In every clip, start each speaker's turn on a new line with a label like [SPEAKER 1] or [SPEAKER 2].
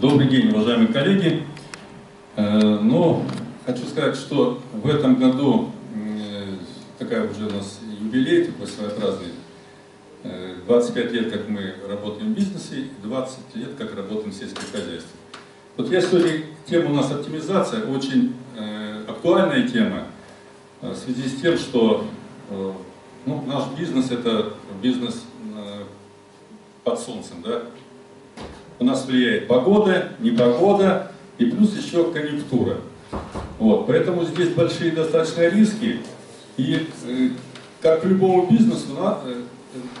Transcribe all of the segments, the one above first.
[SPEAKER 1] Добрый день, уважаемые коллеги. Ну, хочу сказать, что в этом году такая уже у нас юбилей, такой своеобразный. 25 лет, как мы работаем в бизнесе, и 20 лет, как работаем в сельском хозяйстве. Вот я сегодня, тема у нас оптимизация, очень актуальная тема, в связи с тем, что ну, наш бизнес это бизнес под солнцем, да, у нас влияет погода, непогода и плюс еще конъюнктура. Вот, поэтому здесь большие достаточно риски. И э, как к любому бизнесу, э,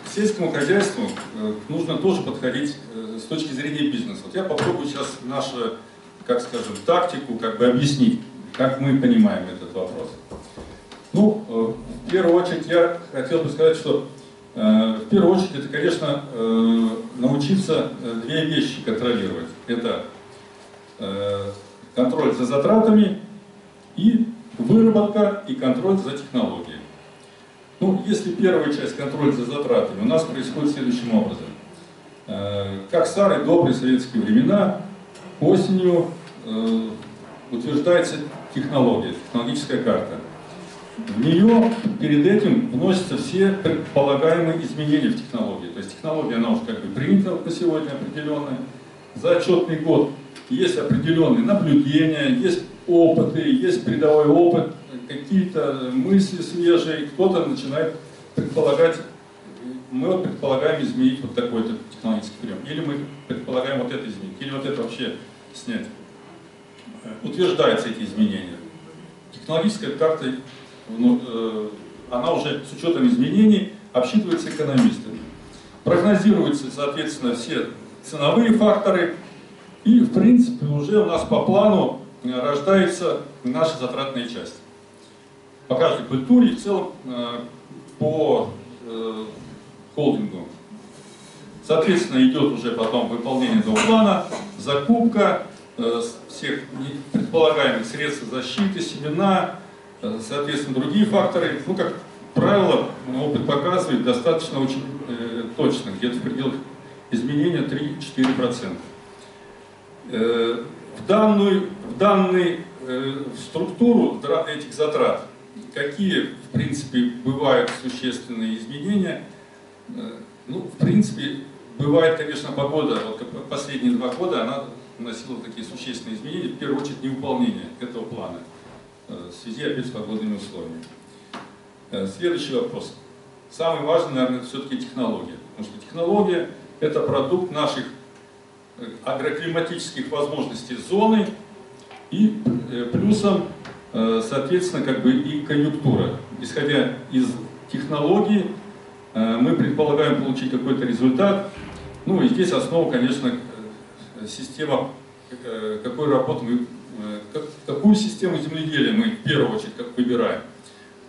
[SPEAKER 1] к сельскому хозяйству э, нужно тоже подходить с точки зрения бизнеса. Вот я попробую сейчас нашу, как скажем, тактику как бы объяснить, как мы понимаем этот вопрос. Ну, в первую очередь я хотел бы сказать, что в первую очередь, это, конечно, э, научиться э, две вещи контролировать. Это контроль за затратами и выработка и контроль за технологией. Ну, если первая часть, контроль за затратами, у нас происходит следующим образом. Как старые добрые советские времена, осенью утверждается технология, технологическая карта. В нее перед этим вносятся все предполагаемые изменения в технологии. То есть технология, она уже как бы принята на сегодня определенная. За отчетный год есть определенные наблюдения, есть опыты, есть передовой опыт, какие-то мысли свежие. Кто-то начинает предполагать, мы вот предполагаем изменить вот такой-то технологический прием. Или мы предполагаем вот это изменить, или вот это вообще снять. Утверждаются эти изменения. Технологическая карта она уже с учетом изменений обсчитывается экономистами. Прогнозируются, соответственно, все ценовые факторы, и, в принципе, уже у нас по плану э, рождается наша затратная часть. По каждой культуре в целом э, по холдингу. Соответственно, идет уже потом выполнение этого плана, закупка всех предполагаемых средств защиты, семена, Э, соответственно, другие факторы, ну, как правило, опыт показывает достаточно очень э, точно, где-то в пределах изменения 3-4%. Э, в данную, в данную э, структуру этих затрат, какие, в принципе, бывают существенные изменения, э, ну, в принципе, бывает, конечно, погода, вот последние два года она носила такие существенные изменения, в первую очередь, невыполнение этого плана. Э, в связи опять с погодными условиями. Э, следующий вопрос. Самый важный, наверное, все-таки технология. Потому что технология – это продукт наших э, агроклиматических возможностей зоны и плюсом, соответственно, как бы и конъюнктура. Исходя из технологии, мы предполагаем получить какой-то результат. Ну и здесь основа, конечно, система, какой работы мы Э, какую систему земледелия мы в первую очередь как выбираем.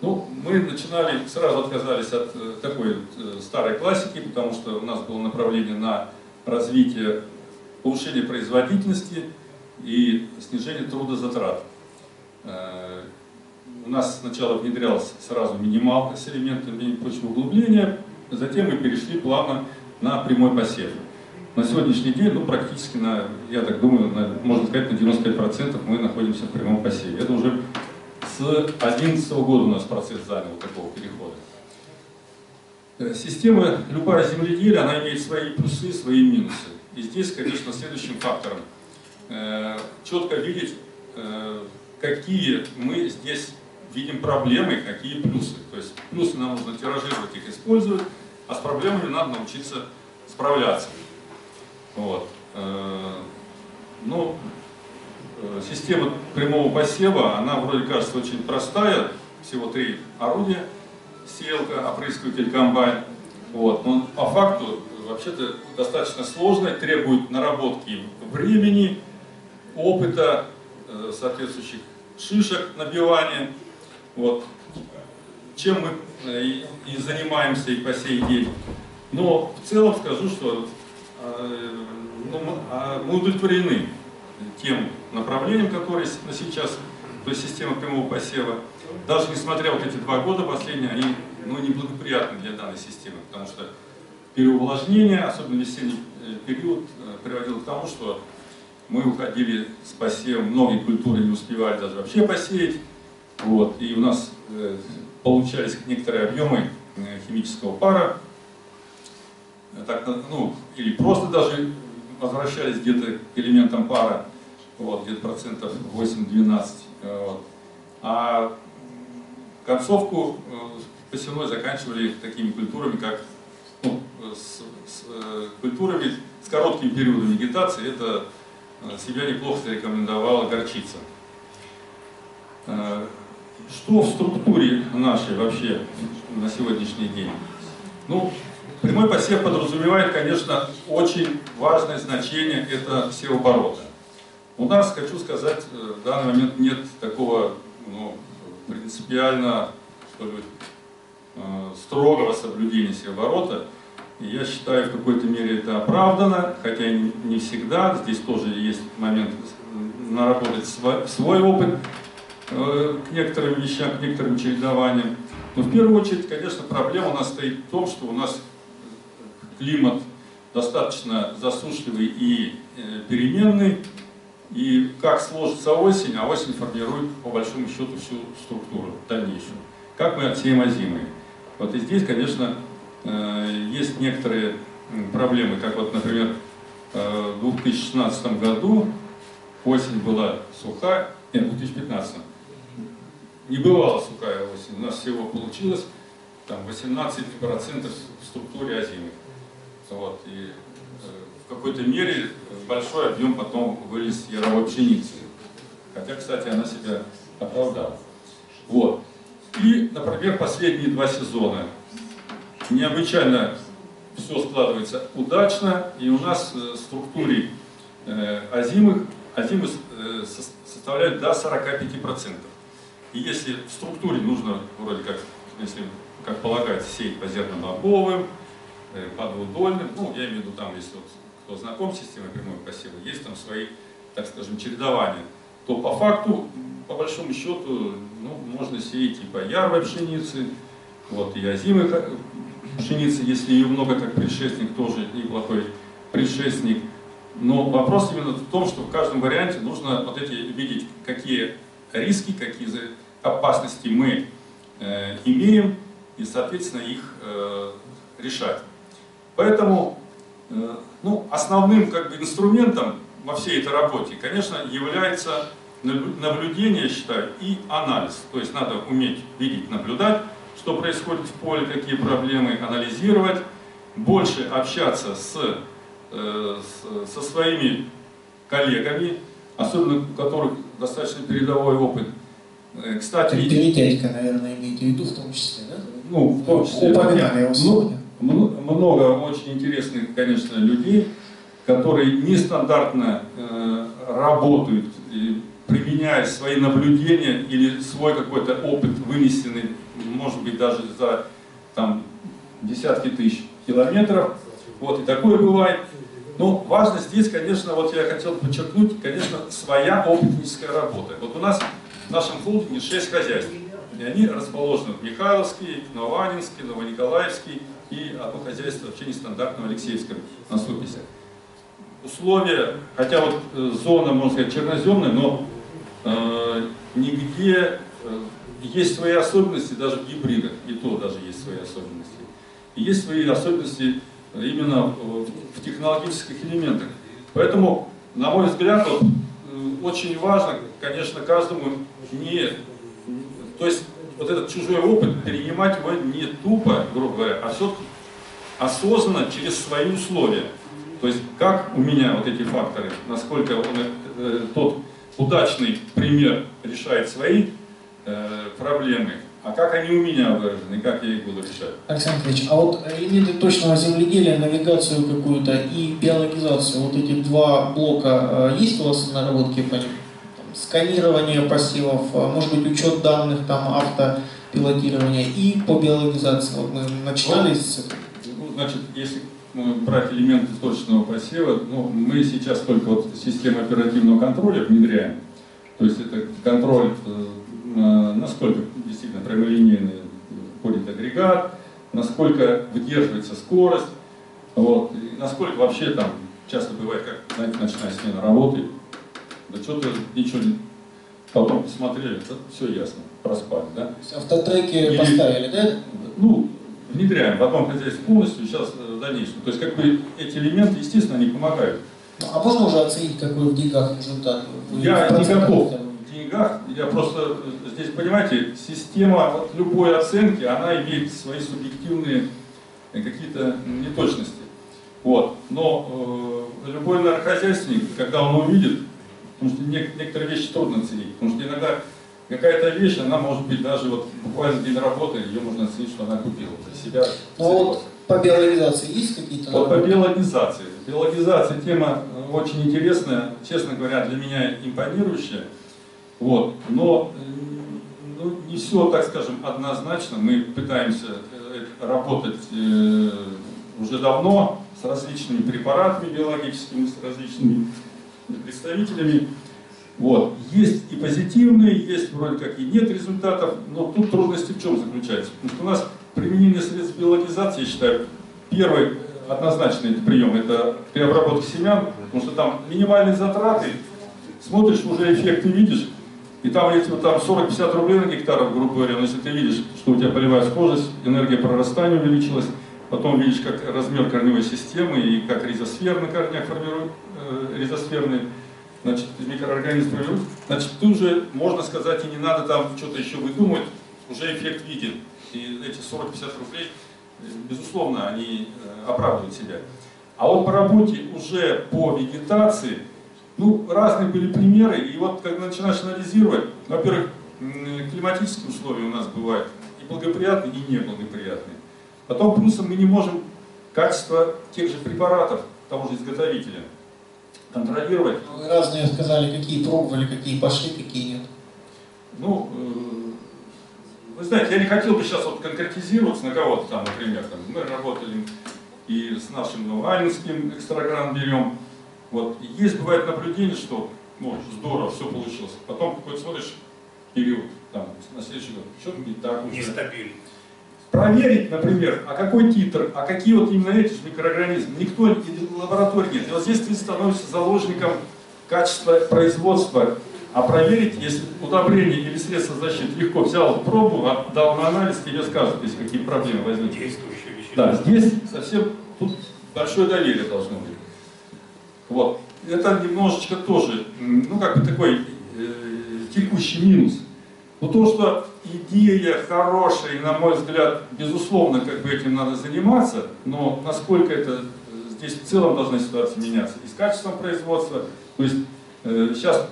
[SPEAKER 1] Ну, мы начинали, сразу отказались от э, такой э, старой классики, потому что у нас было направление на развитие, повышение производительности и снижение трудозатрат. У нас сначала внедрялся сразу минималка с элементами почвоуглубления, затем мы перешли плавно на прямой посев. На сегодняшний день, ну, практически, на, я так думаю, на, можно сказать, на 95% мы находимся в прямом посеве. Это уже с 2011 года у нас процесс занял такого перехода. Э, система, любая земледелие, она имеет свои плюсы, свои минусы. И здесь, конечно, следующим фактором э, четко видеть, э, какие мы здесь видим проблемы, какие плюсы. То есть плюсы нам нужно тиражировать, их использовать, а с проблемами надо научиться справляться. Вот. Э, ну, э, система прямого посева, она вроде кажется очень простая, всего три орудия, сеялка, опрыскиватель, комбайн. Вот. Но по факту вообще-то достаточно сложная, требует наработки времени, опыта, э, соответствующих шишек набивания. Вот. Чем мы и занимаемся и по сей день. Но в целом скажу, что ну, а удовлетворены тем направлением, которое на сейчас, то есть система прямого посева. Даже несмотря вот эти два года последние, они ну, неблагоприятны для данной системы, потому что переувлажнение, особенно весенний э, период, э, приводило к тому, что мы уходили с посевом, многие культуры не успевали даже вообще посеять. Вот, и у нас э, получались некоторые объемы химического пара, так, ну, или просто даже возвращались где-то к элементам пара, вот, где-то процентов 8-12. Вот. А концовку э, посевной заканчивали такими культурами, как ну, с, с э, культурами с коротким периодом вегетации. Это э, себя неплохо зарекомендовала горчица. Что в структуре нашей вообще на сегодняшний день? Ну, прямой посев подразумевает, конечно, очень важное значение это севооборота. У нас, хочу сказать, в данный момент нет такого ну, принципиально что ли, э, строгого соблюдения севооборота. И я считаю, в какой-то мере это оправдано, хотя не всегда. Здесь тоже есть момент наработать свой, свой опыт э, к некоторым вещам, к некоторым чередованиям. Но в первую очередь, конечно, проблема у нас стоит в том, что у нас климат достаточно засушливый и э, переменный, и как сложится осень, а осень формирует по большому счету всю структуру дальнейшую. Как мы отсеем озимые? Вот и здесь, конечно, э, есть некоторые проблемы, как вот, например, э, в 2016 году осень была сухая, нет, в 2015 не бывала сухая осень, у нас всего получилось там 18% в структуре озимых. Вот, и в какой-то мере большой объем потом вылез яровой пшеницы. Хотя, кстати, она себя оправдала. Вот. И, например, последние два сезона. Необычайно все складывается удачно, и у нас в структуре э, озимых, озимы э, составляют до 45%. И если в структуре нужно, вроде как, если, как полагается, сеять по зернобобовым, э, по двудольным, ну, я имею в виду там, если вот кто знаком с системой прямого посева, есть там свои, так скажем, чередования, то по факту, по большому счету, ну, можно сеять и по ярвой пшеницы, вот, и озимой пшеницы, если ее много как предшественник, тоже неплохой предшественник. Но вопрос именно в том, что в каждом варианте нужно вот эти видеть, какие риски, какие опасности мы э, имеем, и, соответственно, их э, решать. Поэтому э, ну, основным как бы, инструментом во всей этой работе, конечно, является наблюдение, считаю, и анализ. То есть надо уметь видеть, наблюдать, что происходит в поле, какие проблемы, анализировать, больше общаться с, э, с, со своими коллегами, особенно у которых достаточно передовой опыт.
[SPEAKER 2] Э, кстати, Предпринимателька, наверное, имеете в виду в том числе, да?
[SPEAKER 1] Ну, в том числе. Упоминали его сегодня много очень интересных, конечно, людей, которые нестандартно э, работают, и, применяя свои наблюдения или свой какой-то опыт, вынесенный, может быть, даже за там, десятки тысяч километров. Вот, и такое бывает. Но важно здесь, конечно, вот я хотел подчеркнуть, конечно, своя опытническая работа. Вот у нас в нашем холдинге 6 хозяйств. И они расположены в Михайловске, Новоанинске, Новониколаевске и одно хозяйство вообще нестандартного Алексеевском на Суписе. Условия, хотя вот э, зона, можно сказать, черноземная, но э, нигде э, есть свои особенности даже в гибридах, и то даже есть свои особенности. И есть свои особенности именно в, в технологических элементах. Поэтому, на мой взгляд, вот, э, очень важно, конечно, каждому не то есть вот этот чужой опыт, перенимать его не тупо, грубо говоря, а все осознанно через свои условия. То есть как у меня вот эти факторы, насколько он, э, тот удачный пример решает свои э, проблемы, а как они у меня выражены, как я их буду решать.
[SPEAKER 2] Александр Ильич, а вот элементы точного земледелия, навигацию какую-то и биологизацию, вот эти два блока э, есть у вас в наработке по ним? Сканирование посевов, а, может быть, учет данных, там, автопилотирование и по биологизации. Вот мы начинали с
[SPEAKER 1] ну, Значит, если брать элементы точного посева, ну, мы сейчас только вот систему оперативного контроля внедряем. То есть это контроль, э, насколько действительно прямолинейный входит агрегат, насколько выдерживается скорость, вот, и насколько вообще там часто бывает, как, знаете, ночная смена работы, да что-то ничего не... Потом посмотрели, да, все ясно, проспали, да?
[SPEAKER 2] То есть автотреки
[SPEAKER 1] Или-
[SPEAKER 2] поставили, да?
[SPEAKER 1] Ну, внедряем в одном хозяйстве полностью, сейчас э, в дальнейшем. То есть, как бы, эти элементы, естественно, они помогают.
[SPEAKER 2] Ну, А можно уже оценить, какой в деньгах результат? Вы
[SPEAKER 1] Я не готов
[SPEAKER 2] там-
[SPEAKER 1] в деньгах, я просто, э, здесь, понимаете, система вот любой оценки, она имеет свои субъективные э, какие-то неточности. Вот. Но э, любой нархозяйственник, когда он увидит, потому что нек- некоторые вещи трудно оценить, потому что иногда какая-то вещь, она может быть даже вот буквально день работы, ее можно оценить, что она купила для себя.
[SPEAKER 2] Ну вот по биологизации есть какие-то?
[SPEAKER 1] Вот по биологизации. Биологизация тема э, очень интересная, честно говоря, для меня импонирующая. Вот. Но ну, не все, так скажем, однозначно. Мы пытаемся э, работать э, уже давно с различными препаратами биологическими, с различными представителями. Вот. Есть и позитивные, есть вроде как и нет результатов, но тут трудности в чем заключаются? Потому что у нас применение средств биологизации, я считаю, первый однозначный это прием, это при обработке семян, потому что там минимальные затраты, смотришь, уже эффекты видишь, и там вот там 40-50 рублей на гектар, грубо говоря, но если ты видишь, что у тебя полевая схожесть, энергия прорастания увеличилась, потом видишь, как размер корневой системы и как ризосфер на корнях формирует, э, ризосферные значит, микроорганизм значит, ты уже, можно сказать, и не надо там что-то еще выдумывать, уже эффект виден. И эти 40-50 рублей, э, безусловно, они э, оправдывают себя. А вот по работе уже по вегетации, ну, разные были примеры, и вот когда начинаешь анализировать, во-первых, климатические условия у нас бывают и благоприятные, и неблагоприятные. Потом плюсом мы не можем качество тех же препаратов того же изготовителя контролировать.
[SPEAKER 2] Вы разные сказали, какие пробовали, какие пошли, какие нет.
[SPEAKER 1] Ну, э, вы знаете, я не хотел бы сейчас вот конкретизироваться на кого-то там, например, там, мы работали и с нашим ну, Анинским экстрагран берем. Вот. Есть, бывает наблюдение, что ну, здорово, все получилось. Потом какой-то смотришь период, там, на следующий год, что-то не так уже.
[SPEAKER 3] Нестабильно.
[SPEAKER 1] Проверить, например, а какой титр, а какие вот именно эти же микроорганизмы, никто, и лаборатории нет. И вот здесь ты становишься заложником качества производства. А проверить, если удобрение или средство защиты легко взял пробу, отдал на анализ, тебе скажут, если какие проблемы возникнут.
[SPEAKER 3] Действующее вещество.
[SPEAKER 1] Да, здесь совсем тут большое доверие должно быть. Вот. Это немножечко тоже, ну как бы такой э, текущий минус. Но то, что идея хорошая, и, на мой взгляд, безусловно, как бы этим надо заниматься, но насколько это э, здесь в целом должна ситуация меняться. И с качеством производства, то есть э, сейчас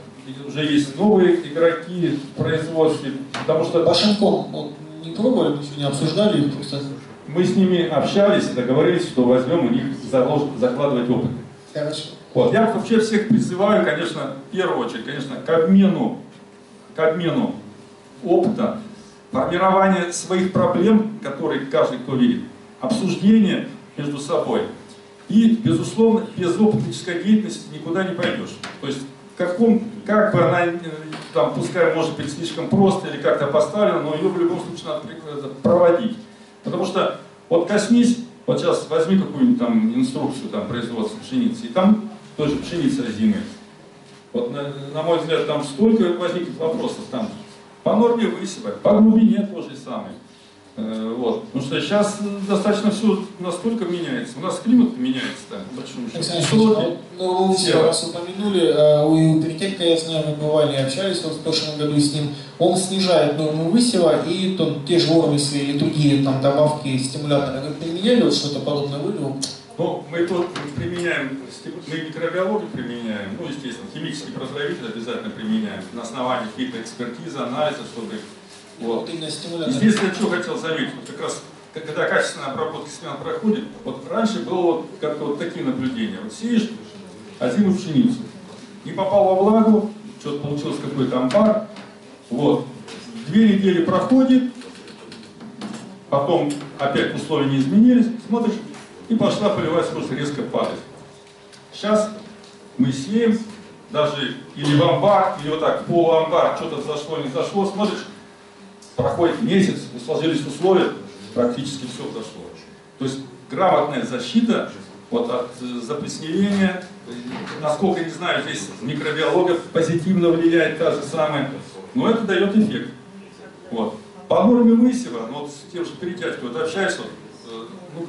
[SPEAKER 1] уже есть новые игроки в производстве, потому что
[SPEAKER 2] Башенком вот, не пробовали, мы сегодня обсуждали, просто
[SPEAKER 1] мы с ними общались и договорились, что возьмем у них залож- закладывать опыт.
[SPEAKER 2] хорошо.
[SPEAKER 1] Вот. Я вообще всех призываю, конечно, в первую очередь, конечно, к обмену, к обмену опыта, формирование своих проблем, которые каждый кто видит, обсуждение между собой. И, безусловно, без опытнической деятельности никуда не пойдешь. То есть, каком, как бы она, э, там, пускай может быть слишком просто или как-то поставлена, но ее в любом случае надо при- проводить. Потому что, вот коснись, вот сейчас возьми какую-нибудь там инструкцию там, производства пшеницы, и там тоже пшеница озимая. Вот, на, на мой взгляд, там столько возникнет вопросов там. По норме высыпать, по глубине то же самое. Э, вот. Потому что сейчас достаточно все настолько меняется. У нас климат меняется, большому счету.
[SPEAKER 2] Александр
[SPEAKER 1] Что
[SPEAKER 2] Ильич, ну, вы все раз упомянули, а у Перетенко, я знаю, мы бывали, общались вот в прошлом году с ним, он снижает норму высева и там, те же ормисы или другие там, добавки стимуляторы. Вы применяли вот что-то подобное вылеву?
[SPEAKER 1] Ну, мы тут применяем, мы микробиологию применяем, ну, естественно, химический поздравитель обязательно применяем на основании каких-то экспертизы, анализа, чтобы... Вот. Я что хотел заметить, вот как раз, когда качественная обработка семян проходит, вот раньше было вот как-то вот такие наблюдения. Вот сеешь озимую пшеницу, не попал во влагу, что-то получилось какой-то амбар, вот, две недели проходит, потом опять условия не изменились, смотришь, и пошла полевая скорость резко падать. Сейчас мы сеем, даже или в амбар, или вот так, в полуамбар, что-то зашло, не зашло, смотришь, проходит месяц, и сложились условия, практически все зашло. То есть грамотная защита вот от э, заплесневения, насколько не знаю, здесь микробиология позитивно влияет та же самая, но это дает эффект. Вот. По норме высева, ну, вот с тем же перетятью, вот общаюсь, вот, ну,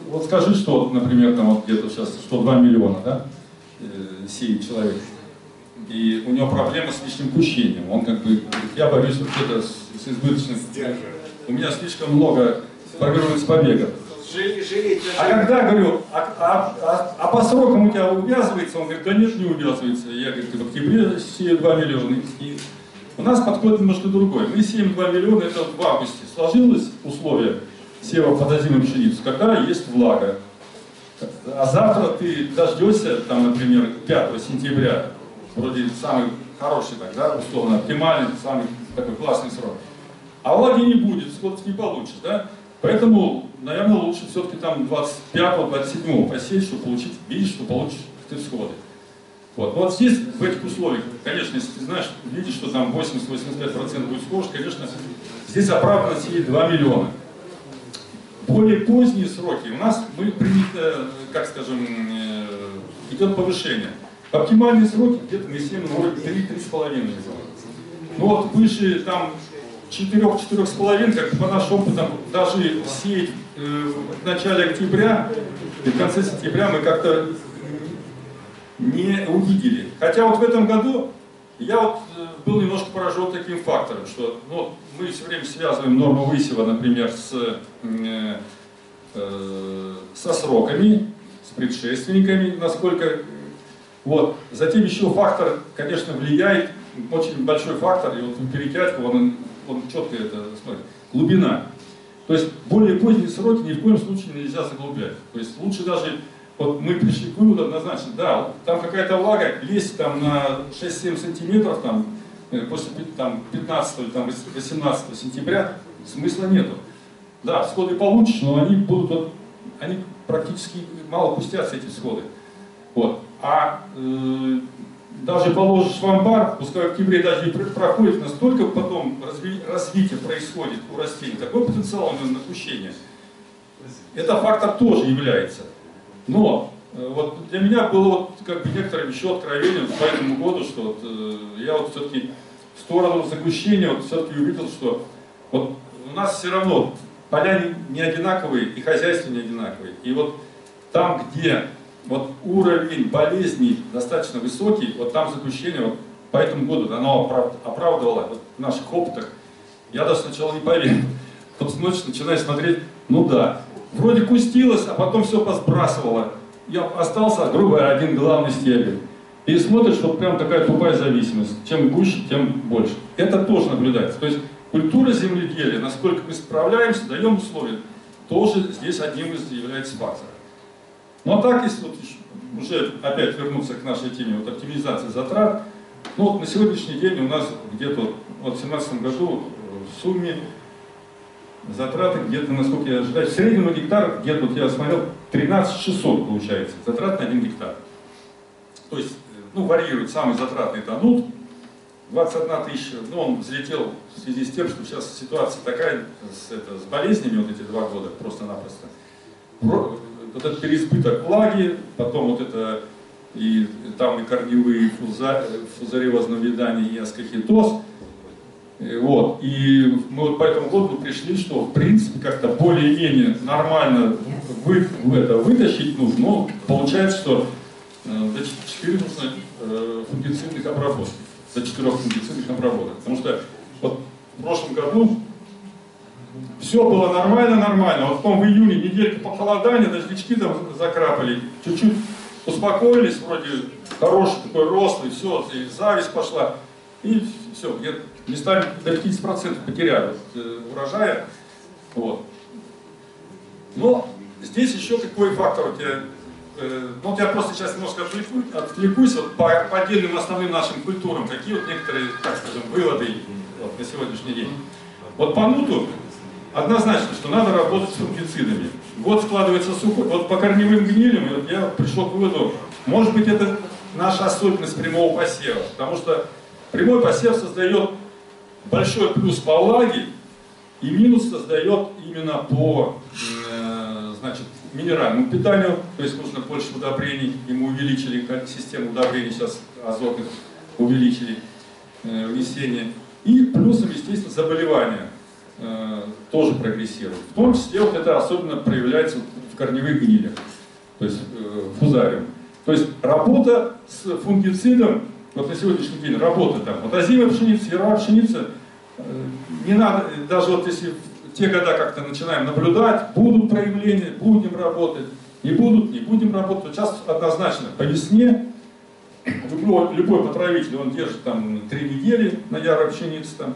[SPEAKER 1] вот скажи, что, например, там вот где-то сейчас 102 миллиона, да, э, сеет человек, и у него проблема с лишним кущением. Он как бы, я борюсь вот это с, с избыточным. У меня слишком много формируется побегов. А когда говорю, а, а, а, а по срокам у тебя увязывается, он говорит, да нет, не увязывается. Я говорю, в октябре сею 2 миллиона. И у нас подход немножко другой. Мы сеем 2 миллиона, это в августе. Сложилось условие сева под озимую пшеницу, когда есть влага. А завтра ты дождешься, там, например, 5 сентября, вроде самый хороший тогда, условно, оптимальный, самый такой классный срок. А влаги не будет, всходов не получишь, да? Поэтому, наверное, лучше все-таки там 25-27 посеять, чтобы получить, видишь, что получишь ты всходы. Вот. вот здесь, в этих условиях, конечно, если ты знаешь, видишь, что там 80-85% будет схож, конечно, здесь оправданно сеять 2 миллиона. Более поздние сроки у нас мы принято, как скажем, э, идет повышение. Оптимальные сроки где-то на 7, ну, вроде 3-3,5 Ну вот выше там 4-4,5, как по нашим опытам, даже сеять э, в начале октября и в конце сентября мы как-то не увидели. Хотя вот в этом году я вот э, был немножко поражен таким фактором, что ну, мы все время связываем норму высева, например, с, э, э, со сроками, с предшественниками, насколько вот. Затем еще фактор, конечно, влияет, очень большой фактор, и вот перетятку, он, он четко это смотрит, глубина. То есть более поздние сроки ни в коем случае нельзя заглублять. То есть лучше даже, вот мы пришли к выводу однозначно, да, там какая-то влага, лезть там на 6-7 сантиметров, там, э, после там, 15 там, 18 сентября смысла нету. Да, всходы получишь, но они будут, вот, они практически мало пустятся, эти всходы. Вот а э, даже положишь в амбар, пускай в октябре даже не проходит, настолько потом разви, развитие происходит у растений, такой потенциал на напущение. Это фактор тоже является. Но э, вот для меня было вот как бы некоторым еще откровением по этому году, что вот, э, я вот все-таки в сторону загущения вот все-таки увидел, что вот у нас все равно поля не, одинаковые и хозяйства не одинаковые. И вот там, где вот уровень болезней достаточно высокий, вот там запущение, вот по этому году оно оправдывало вот, в наших опытах. Я даже сначала не поверил. Тут ночью начинаешь смотреть, ну да, вроде кустилось, а потом все посбрасывало. Я остался, грубо один главный стебель. И смотришь, вот прям такая тупая зависимость. Чем гуще, тем больше. Это тоже наблюдается. То есть культура земледелия, насколько мы справляемся, даем условия, тоже здесь одним из является фактором. Ну а так, если вот уже опять вернуться к нашей теме вот, оптимизации затрат, ну вот на сегодняшний день у нас где-то вот, в 2017 году в сумме затраты где-то, насколько я ожидаю, в среднем на гектар, где-то вот я смотрел, 13 600 получается, затрат на один гектар. То есть, ну, варьирует, самый затратный это нут, 21 тысяча, ну, он взлетел в связи с тем, что сейчас ситуация такая с, это, с болезнями вот эти два года просто-напросто вот этот переизбыток влаги, потом вот это и там и корневые фуза, фузариозного видания и аскохитоз. Вот. И мы вот по этому году пришли, что в принципе как-то более-менее нормально вы, в это вытащить нужно, но получается, что э, до 4 нужно э, фунгицидных обработок, до 4 фунгицидных обработок. Потому что вот в прошлом году все было нормально, нормально. Вот потом в июне неделька похолодания, дождички там закрапали, чуть-чуть успокоились, вроде хороший такой рост, и все, и зависть пошла. И все, где-то местами до 50% потеряли э, урожая. Вот. Но здесь еще какой фактор у тебя э, ну, вот я просто сейчас немножко отвлекусь, отвлекусь вот по, по отдельным основным нашим культурам, какие вот некоторые, так скажем, выводы вот, на сегодняшний день. Вот по нуту однозначно, что надо работать с фунгицидами. Год складывается сухой. Вот по корневым гнилям вот я пришел к выводу, может быть это наша особенность прямого посева, потому что прямой посев создает большой плюс по влаге и минус создает именно по, э, значит, минеральному питанию, то есть нужно больше удобрений, ему увеличили систему удобрений, сейчас азотных увеличили э, внесение. И плюсом, естественно, заболевания э, тоже прогрессируют. В том числе вот это особенно проявляется в корневых гнилях, то есть фузариум. То есть работа с фунгицидом, вот на сегодняшний день работа там, вот озимая пшеница, яровая пшеница, э, не надо, даже вот если те года как-то начинаем наблюдать, будут проявления, будем работать, не будут, не будем работать. Сейчас однозначно по весне любой, любой потравитель, он держит там три недели на ярой пшенице, там,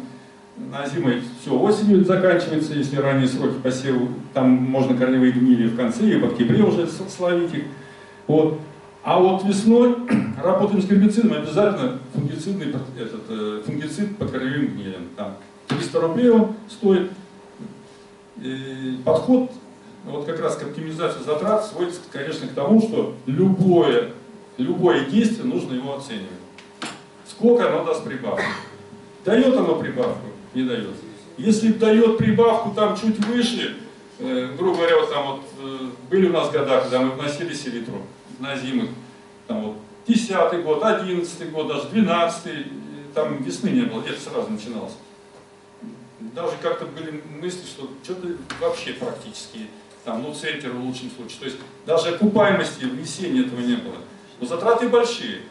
[SPEAKER 1] на зимой все осенью заканчивается, если ранние сроки посеву, там можно корневые гнили в конце, и в октябре уже словить их. Вот. А вот весной работаем с гербицидом, обязательно фунгицидный, этот, э, фунгицид по корневым гнилям. Там 300 рублей он стоит, и подход вот как раз к оптимизации затрат сводится, конечно, к тому, что любое, любое действие нужно его оценивать. Сколько оно даст прибавку? Дает оно прибавку? Не дает. Если дает прибавку там чуть выше, э, грубо говоря, вот там вот э, были у нас года, когда мы вносили селитру на зимы, там вот 10 год, 11 год, даже 12 там весны не было, лето сразу начиналось даже как-то были мысли, что что-то вообще практически, там, ну, центр в лучшем случае. То есть даже окупаемости внесения этого не было. Но затраты большие.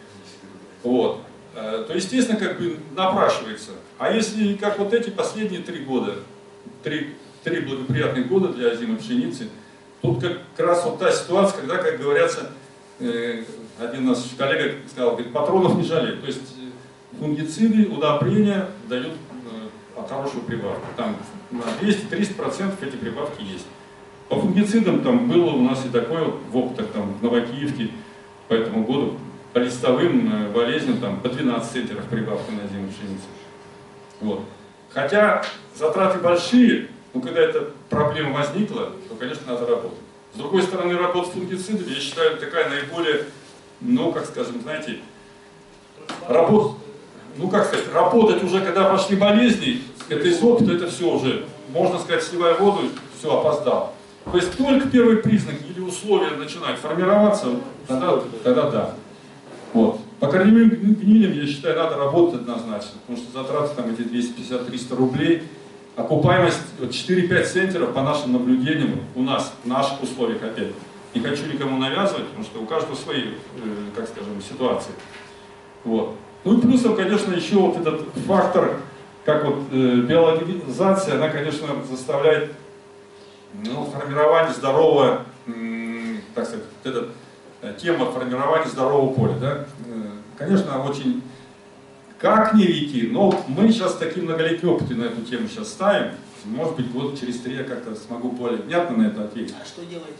[SPEAKER 1] Вот. Э, то, естественно, как бы напрашивается. А если, как вот эти последние три года, три, три благоприятных года для зимы пшеницы, тут как раз вот та ситуация, когда, как говорится, один наш коллега сказал, говорит, патронов не жалеют. То есть э, фунгициды, удобрения дают хорошую прибавку. Там на 200-300% эти прибавки есть. По фунгицидам там было у нас и такое вот в опытах там, в Новокиевке по этому году. По листовым э, болезням там, по 12 центнеров прибавка на зиму пшеницы. Вот. Хотя затраты большие, но когда эта проблема возникла, то, конечно, надо работать. С другой стороны, работа с фунгицидами, я считаю, такая наиболее, ну, как скажем, знаете, работа, ну, как сказать, работать уже, когда пошли болезни, это из опыта, это все уже, можно сказать, сливая воду, все, опоздал. То есть только первый признак или условия начинают формироваться, тогда, тогда да. Вот. По корневым гнилям, я считаю, надо работать однозначно, потому что затраты там эти 250-300 рублей, окупаемость 4-5 центнеров по нашим наблюдениям у нас, в наших условиях опять. Не хочу никому навязывать, потому что у каждого свои, э, как скажем, ситуации. Вот. Ну и плюсом, конечно, еще вот этот фактор как вот э, биологизация, она, конечно, заставляет ну, формирование здорового, так сказать, вот эта э, тема формирования здорового поля, да, э, конечно, очень как не веки, но мы сейчас такие многолетние опыты на эту тему сейчас ставим, может быть, год через три я как-то смогу более внятно на это ответить.
[SPEAKER 2] А что делаете?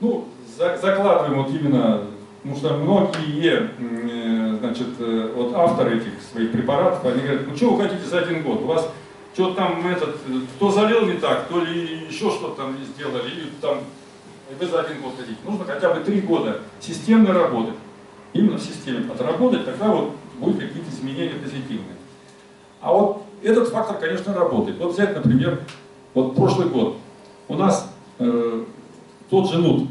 [SPEAKER 1] Ну, за, закладываем вот именно Потому что многие э, значит, э, вот авторы этих своих препаратов, они говорят, ну что вы хотите за один год? У вас что-то там этот, кто залил не так, то ли еще что-то там не сделали, или там вы за один год хотите. Нужно хотя бы три года системно работать. Именно в системе отработать, тогда вот будут какие-то изменения позитивные. А вот этот фактор, конечно, работает. Вот взять, например, вот прошлый год. У нас э, тот же нут,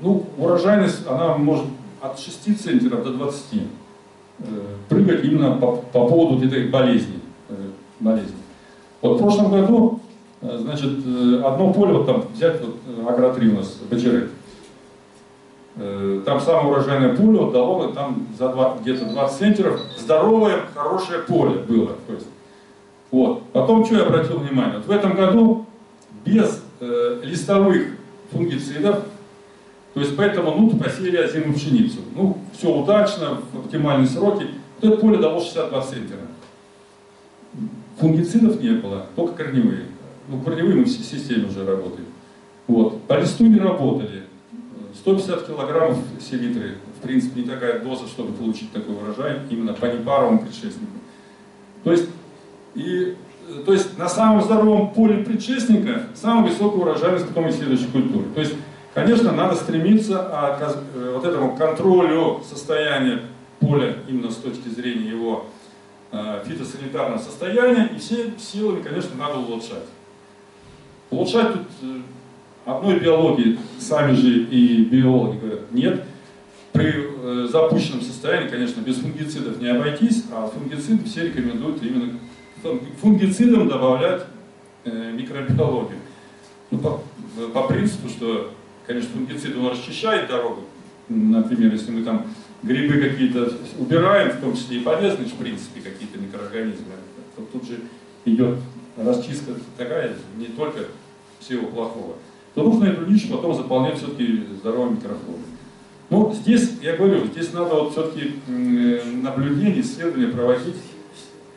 [SPEAKER 1] ну, урожайность, она может от 6 центнеров до 20 э, прыгать именно по, по поводу этой болезни, э, болезни. Вот в прошлом году, э, значит, одно поле, вот там взять вот агро-3 у нас, Бачерет, там самое урожайное поле вот дало там за где-то 20 центнеров здоровое, хорошее поле было. То есть, вот. Потом, что я обратил внимание, вот в этом году без э, листовых фунгицидов то есть поэтому ну посеяли озимую пшеницу. Ну, все удачно, в оптимальные сроки. Вот это поле дало 62 центнера. Фунгицидов не было, только корневые. Ну, корневые мы в системе уже работаем. Вот. По листу не работали. 150 килограммов селитры, в принципе, не такая доза, чтобы получить такой урожай, именно по непаровым предшественникам. То есть, и, то есть на самом здоровом поле предшественника самая высокая урожайность потом и следующей культуры. То есть Конечно, надо стремиться а, к э, вот этому контролю состояния поля именно с точки зрения его а, фитосанитарного состояния, и все силами, конечно, надо улучшать. Улучшать тут, э, одной биологии сами же и биологи говорят, нет. При э, запущенном состоянии, конечно, без фунгицидов не обойтись, а фунгициды все рекомендуют именно фунгицидам добавлять э, микробиологию. Ну, по, по принципу, что, конечно, фунгицид он расчищает дорогу. Например, если мы там грибы какие-то убираем, в том числе и полезные, в принципе, какие-то микроорганизмы, то тут же идет расчистка такая, не только всего плохого, то нужно эту нишу потом заполнять все-таки здоровыми микрофлорой. Ну, здесь, я говорю, здесь надо вот все-таки наблюдение, исследования проводить.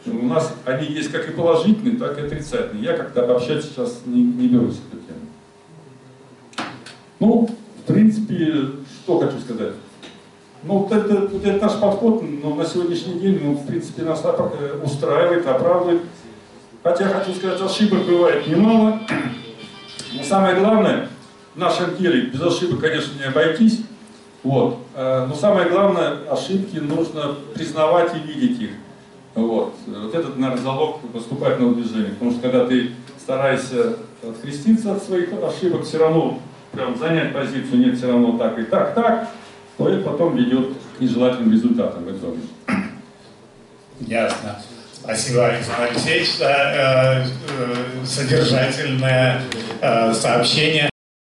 [SPEAKER 1] У нас они есть как и положительные, так и отрицательные. Я как-то обобщать сейчас не, не берусь эту тему. Ну, в принципе, что хочу сказать. Ну, вот это, вот это наш подход ну, на сегодняшний день, ну, в принципе, нас э, устраивает, оправдывает. Хотя, хочу сказать, ошибок бывает немало. Но самое главное, в нашем деле без ошибок, конечно, не обойтись. Вот. Э, но самое главное, ошибки нужно признавать и видеть их. Вот. Вот этот, наверное, залог поступательного движения. Потому что когда ты стараешься откреститься от своих ошибок, все равно прям занять позицию нет, все равно так и так, так, то это потом ведет к нежелательным результатам в итоге.
[SPEAKER 3] Ясно. Спасибо, Александр Алексеевич, за э, э, содержательное э, сообщение.